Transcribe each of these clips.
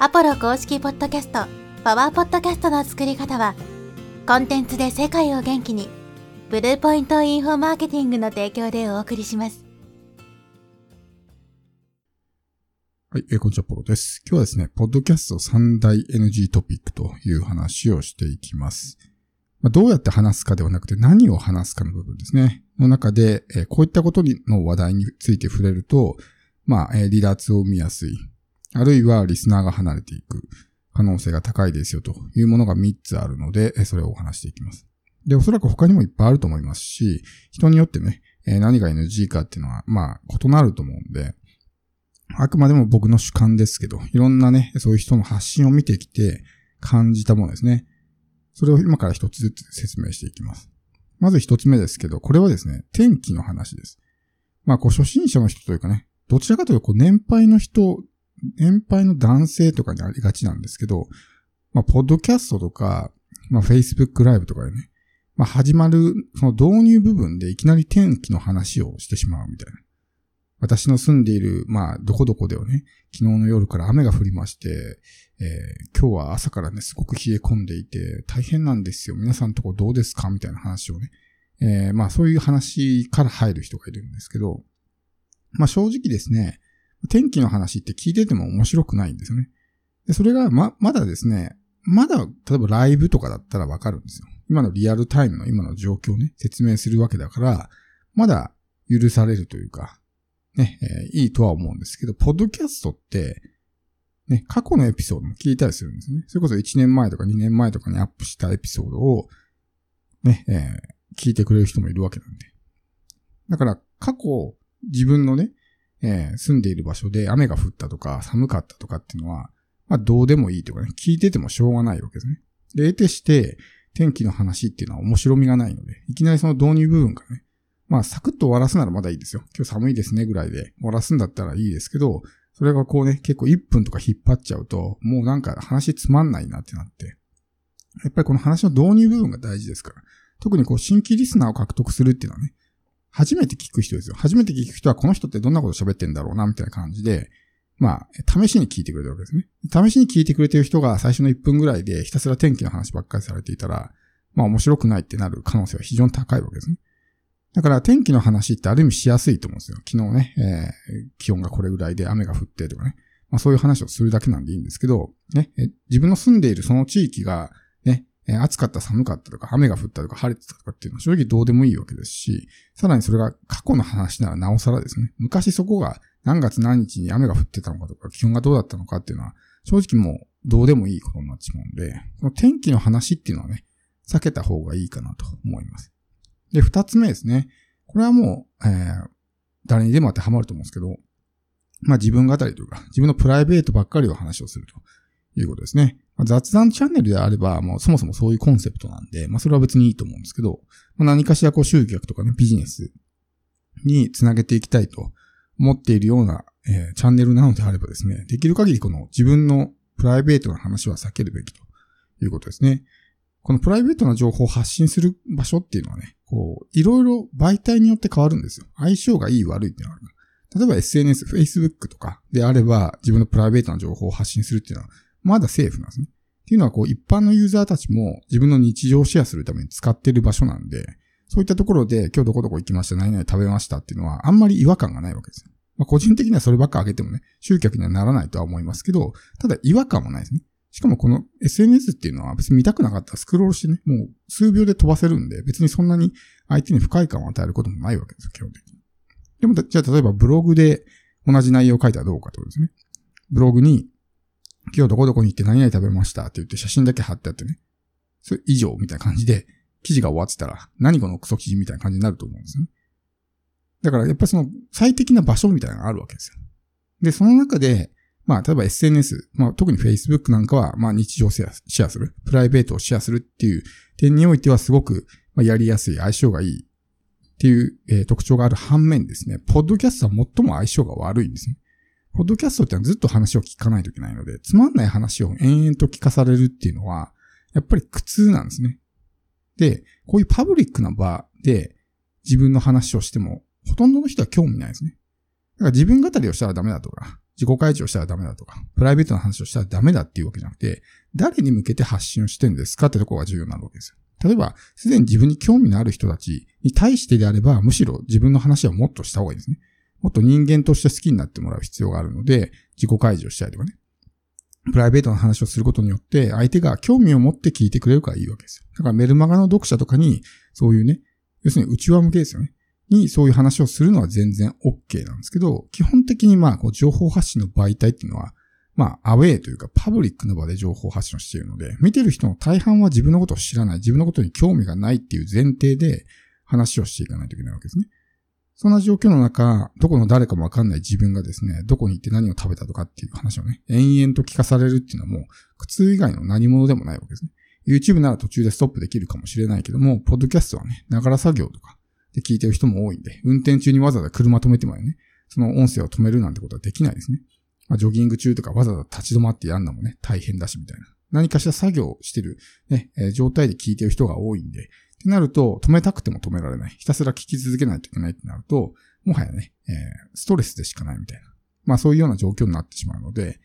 アポロ公式ポッドキャスト、パワーポッドキャストの作り方は、コンテンツで世界を元気に、ブルーポイントインフォマーケティングの提供でお送りします。はい、えーこんにちは、ポロです。今日はですね、ポッドキャスト三大 NG トピックという話をしていきます。まあ、どうやって話すかではなくて何を話すかの部分ですね。の中で、えーこういったことの話題について触れると、まあ、えー離脱を生みやすい。あるいはリスナーが離れていく可能性が高いですよというものが3つあるので、それをお話していきます。で、おそらく他にもいっぱいあると思いますし、人によってね、何が NG かっていうのは、まあ、異なると思うんで、あくまでも僕の主観ですけど、いろんなね、そういう人の発信を見てきて感じたものですね。それを今から一つずつ説明していきます。まず一つ目ですけど、これはですね、天気の話です。まあ、こう、初心者の人というかね、どちらかというと、こう、年配の人、年配の男性とかにありがちなんですけど、まあ、ポッドキャストとか、まあ、Facebook ライブとかでね、まあ、始まる、その導入部分でいきなり天気の話をしてしまうみたいな。私の住んでいる、まあ、どこどこではね、昨日の夜から雨が降りまして、えー今日は朝からね、すごく冷え込んでいて、大変なんですよ。皆さんのとこどうですかみたいな話をね。えーまあ、そういう話から入る人がいるんですけど、まあ、正直ですね、天気の話って聞いてても面白くないんですよね。で、それが、ま、まだですね、まだ、例えばライブとかだったらわかるんですよ。今のリアルタイムの今の状況をね、説明するわけだから、まだ許されるというか、ね、えーいいとは思うんですけど、ポッドキャストって、ね、過去のエピソードも聞いたりするんですね。それこそ1年前とか2年前とかにアップしたエピソードを、ね、えー聞いてくれる人もいるわけなんで。だから、過去、自分のね、えー住んでいる場所で雨が降ったとか寒かったとかっていうのは、まあどうでもいいというかね、聞いててもしょうがないわけですね。で、得てして、天気の話っていうのは面白みがないので、いきなりその導入部分がね、まあ、サクッと終わらすならまだいいですよ。今日寒いですねぐらいで終わらすんだったらいいですけど、それがこうね、結構1分とか引っ張っちゃうと、もうなんか話つまんないなってなって。やっぱりこの話の導入部分が大事ですから。特にこう新規リスナーを獲得するっていうのはね、初めて聞く人ですよ。初めて聞く人はこの人ってどんなこと喋ってんだろうな、みたいな感じで、まあ、試しに聞いてくれてるわけですね。試しに聞いてくれてる人が最初の1分ぐらいでひたすら天気の話ばっかりされていたら、まあ面白くないってなる可能性は非常に高いわけですね。だから天気の話ってある意味しやすいと思うんですよ。昨日ね、えー気温がこれぐらいで雨が降ってとかね。まあそういう話をするだけなんでいいんですけど、ね、自分の住んでいるその地域が、えー暑かった寒かったとか雨が降ったとか晴れてたとかっていうのは正直どうでもいいわけですし、さらにそれが過去の話ならなおさらですね。昔そこが何月何日に雨が降ってたのかとか気温がどうだったのかっていうのは正直もうどうでもいいことになってしまうんで、この天気の話っていうのはね、避けた方がいいかなと思います。で、二つ目ですね。これはもう、えー誰にでも当てはまると思うんですけど、まあ自分語りというか、自分のプライベートばっかりを話をするということですね。ま雑談チャンネルであれば、もうそもそもそういうコンセプトなんで、まあそれは別にいいと思うんですけど、まあ、何かしらこう集客とかね、ビジネスにつなげていきたいと思っているような、えーチャンネルなのであればですね、できる限りこの自分のプライベートな話は避けるべきということですね。このプライベートな情報を発信する場所っていうのはね、こう、いろいろ媒体によって変わるんですよ。相性がいい悪いっていうのがある。例えば SNS、Facebook とかであれば、自分のプライベートな情報を発信するっていうのは、まだセーフなんですね。っていうのは、こう、一般のユーザーたちも自分の日常をシェアするために使ってる場所なんで、そういったところで、今日どこどこ行きました、何々食べましたっていうのは、あんまり違和感がないわけです。まあ、個人的にはそればっか上げてもね、集客にはならないとは思いますけど、ただ違和感もないですね。しかもこの SNS っていうのは別に見たくなかったらスクロールしてね、もう数秒で飛ばせるんで、別にそんなに相手に不快感を与えることもないわけですよ、基本的に。でも、じゃあ例えばブログで同じ内容を書いたらどうかってことですね。ブログに、今日どこどこに行って何々食べましたって言って写真だけ貼ってあってね。それ以上みたいな感じで、記事が終わってたら、何このクソ記事みたいな感じになると思うんですよね。だからやっぱりその最適な場所みたいなのがあるわけですよ。で、その中で、まあ、例えば SNS、まあ、特に Facebook なんかは、まあ、日常シェアする、プライベートをシェアするっていう点においてはすごく、まあ、やりやすい、相性がいいっていう、えー特徴がある反面ですね、ポッドキャストは最も相性が悪いんですね。ポッドキャストってのはずっと話を聞かないといけないので、つまんない話を延々と聞かされるっていうのは、やっぱり苦痛なんですね。で、こういうパブリックな場で自分の話をしても、ほとんどの人は興味ないですね。だから自分語りをしたらダメだとか、自己開示をしたらダメだとか、プライベートな話をしたらダメだっていうわけじゃなくて、誰に向けて発信をしてんですかってところが重要なわけですよ。例えば、すでに自分に興味のある人たちに対してであれば、むしろ自分の話はもっとした方がいいですね。もっと人間として好きになってもらう必要があるので、自己開示をしたりとかね。プライベートな話をすることによって、相手が興味を持って聞いてくれるからいいわけですよ。だからメルマガの読者とかに、そういうね、要するに内輪向けですよね。にそういう話をするのは全然 OK なんですけど、基本的にまあ、こう情報発信の媒体っていうのは、まあ、アウェイというか、パブリックの場で情報発信をしているので、見てる人の大半は自分のことを知らない、自分のことに興味がないっていう前提で話をしていかないといけないわけですね。そんな状況の中、どこの誰かもわかんない自分がですね、どこに行って何を食べたとかっていう話をね、延々と聞かされるっていうのはもう、苦痛以外の何者でもないわけですね。YouTube なら途中でストップできるかもしれないけども、ポッドキャストはね、ながら作業とかで聞いてる人も多いんで、運転中にわざわざ車止めてまでね、その音声を止めるなんてことはできないですね。まあ、ジョギング中とかわざわざ立ち止まってやんのもね、大変だしみたいな。何かしら作業してる、ね、えー、状態で聞いてる人が多いんで、ってなると、止めたくても止められない。ひたすら聞き続けないといけないってなると、もはやね、えー、ストレスでしかないみたいな。まあそういうような状況になってしまうので、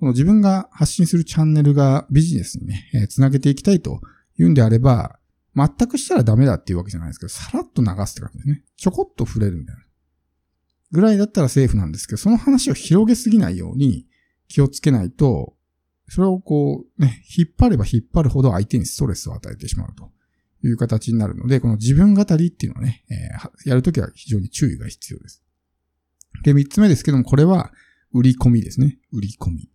この自分が発信するチャンネルがビジネスにね、えー、つなげていきたいというんであれば、全くしたらダメだっていうわけじゃないですけど、さらっと流すって感じですね。ちょこっと触れるみたいな。ぐらいだったらセーフなんですけど、その話を広げすぎないように気をつけないと、それをこう、ね、引っ張れば引っ張るほど相手にストレスを与えてしまうという形になるので、この自分語りっていうのはね、えー、やるときは非常に注意が必要です。で、三つ目ですけども、これは売り込みですね。売り込み。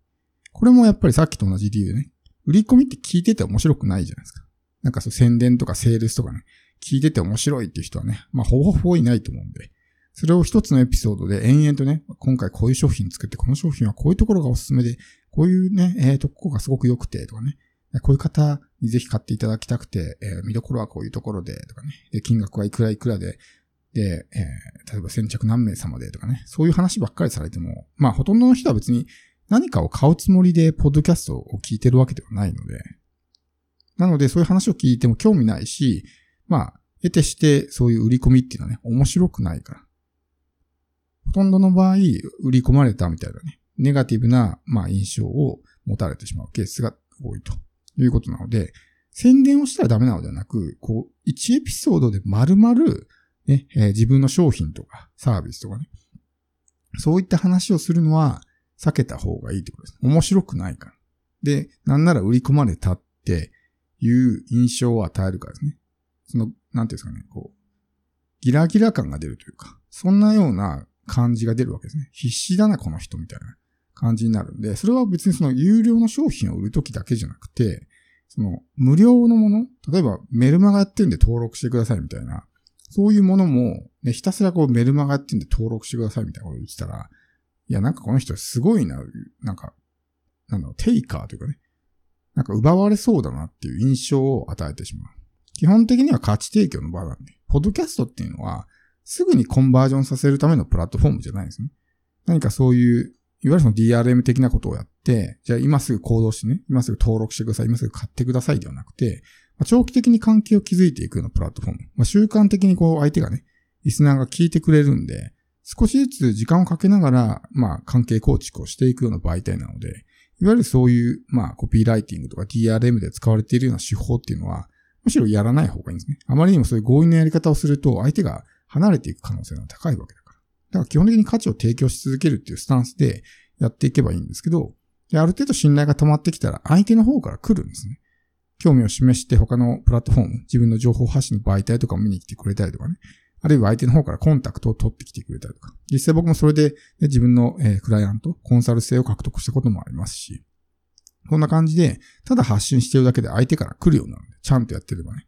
これもやっぱりさっきと同じ理由でね、売り込みって聞いてて面白くないじゃないですか。なんかそう宣伝とかセールスとかね、聞いてて面白いっていう人はね、まあほぼほぼいないと思うんで、それを一つのエピソードで延々とね、今回こういう商品作って、この商品はこういうところがおすすめで、こういうね、えー、とこがすごく良くて、とかね、こういう方にぜひ買っていただきたくて、えー、見どころはこういうところで、とかね、で、金額はいくらいくらで、で、えー、例えば先着何名様でとかね、そういう話ばっかりされても、まあほとんどの人は別に何かを買うつもりでポッドキャストを聞いてるわけではないので、なのでそういう話を聞いても興味ないし、まあ、得てしてそういう売り込みっていうのはね、面白くないから。ほとんどの場合、売り込まれたみたいなね、ネガティブな、まあ、印象を持たれてしまうケースが多いと。ということなので、宣伝をしたらダメなのではなく、こう、1エピソードで丸々、ね、えー、自分の商品とかサービスとかね、そういった話をするのは避けた方がいいってことです。面白くないから。で、なんなら売り込まれたっていう印象を与えるからですね。その、なんていうんですかね、こう、ギラギラ感が出るというか、そんなような感じが出るわけですね。必死だな、この人みたいな感じになるんで、それは別にその有料の商品を売るときだけじゃなくて、その無料のもの例えばメルマガやってんで登録してくださいみたいな、そういうものも、ね、ひたすらこうメルマガやってんで登録してくださいみたいなことを言ってたら、いや、なんかこの人すごいな、なんか、なんだろう、テイカーというかね、なんか奪われそうだなっていう印象を与えてしまう。基本的には価値提供の場なんで、ポッドキャストっていうのは、すぐにコンバージョンさせるためのプラットフォームじゃないんですね。何かそういう、いわゆるその DRM 的なことをやって、じゃあ今すぐ行動してね、今すぐ登録してください、今すぐ買ってくださいではなくて、まあ、長期的に関係を築いていくようなプラットフォーム。まあ、習慣的にこう相手がね、リスナーが聞いてくれるんで、少しずつ時間をかけながら、まあ関係構築をしていくような媒体なので、いわゆるそういう、まあコピーライティングとか DRM で使われているような手法っていうのは、むしろやらない方がいいんですね。あまりにもそういう強引なやり方をすると、相手が離れていく可能性が高いわけだ。だから基本的に価値を提供し続けるっていうスタンスでやっていけばいいんですけど、ある程度信頼が溜まってきたら相手の方から来るんですね。興味を示して他のプラットフォーム、自分の情報発信の媒体とかを見に来てくれたりとかね。あるいは相手の方からコンタクトを取ってきてくれたりとか。実際僕もそれで、ね、自分の、え、クライアント、コンサル性を獲得したこともありますし。こんな感じで、ただ発信してるだけで相手から来るようになるんで、ちゃんとやってればね。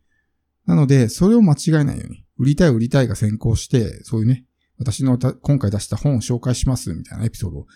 なので、それを間違えないように。売りたい売りたいが先行して、そういうね、私の今回出した本を紹介しますみたいなエピソードを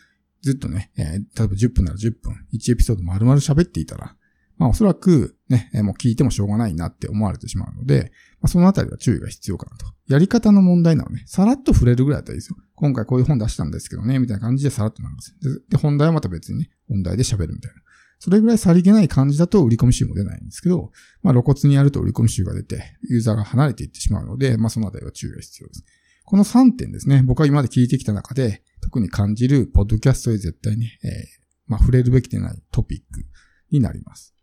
ずっとね、えー、例えば10分なら10分、1エピソード丸々喋っていたら、まあおそらくね、もう聞いてもしょうがないなって思われてしまうので、まあ、そのあたりは注意が必要かなと。やり方の問題なのね、さらっと触れるぐらいだったらいいですよ。今回こういう本出したんですけどね、みたいな感じでさらっとなんですで。で、本題はまた別にね、本題で喋るみたいな。それぐらいさりげない感じだと売り込み集も出ないんですけど、まあ露骨にやると売り込み集が出て、ユーザーが離れていってしまうので、まあそのあたりは注意が必要です。この3点ですね、僕は今まで聞いてきた中で、特に感じるポッドキャストで絶対に、えーまあ、触れるべきでないトピックになります。